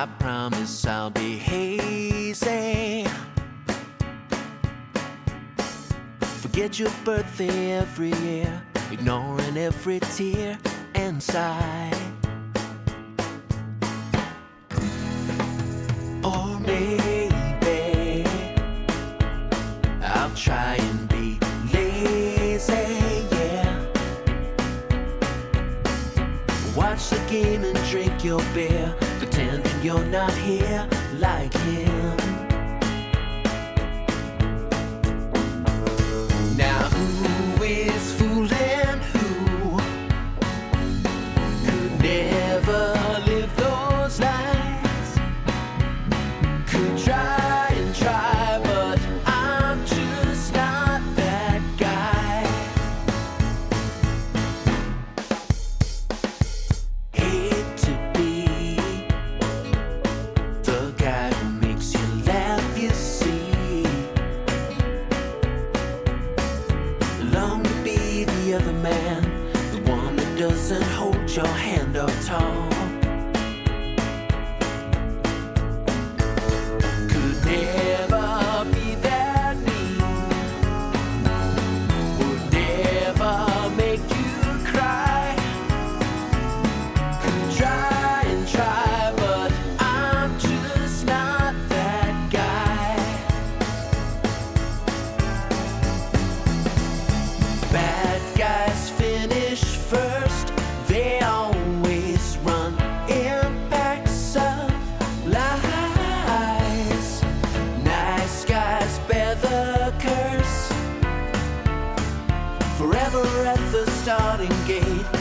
I promise I'll be hazy. Forget your birthday every year, ignoring every tear and sigh. Or maybe I'll try and Watch the game and drink your beer, pretending you're not here like him. Doesn't hold your hand up tall. Starting gate.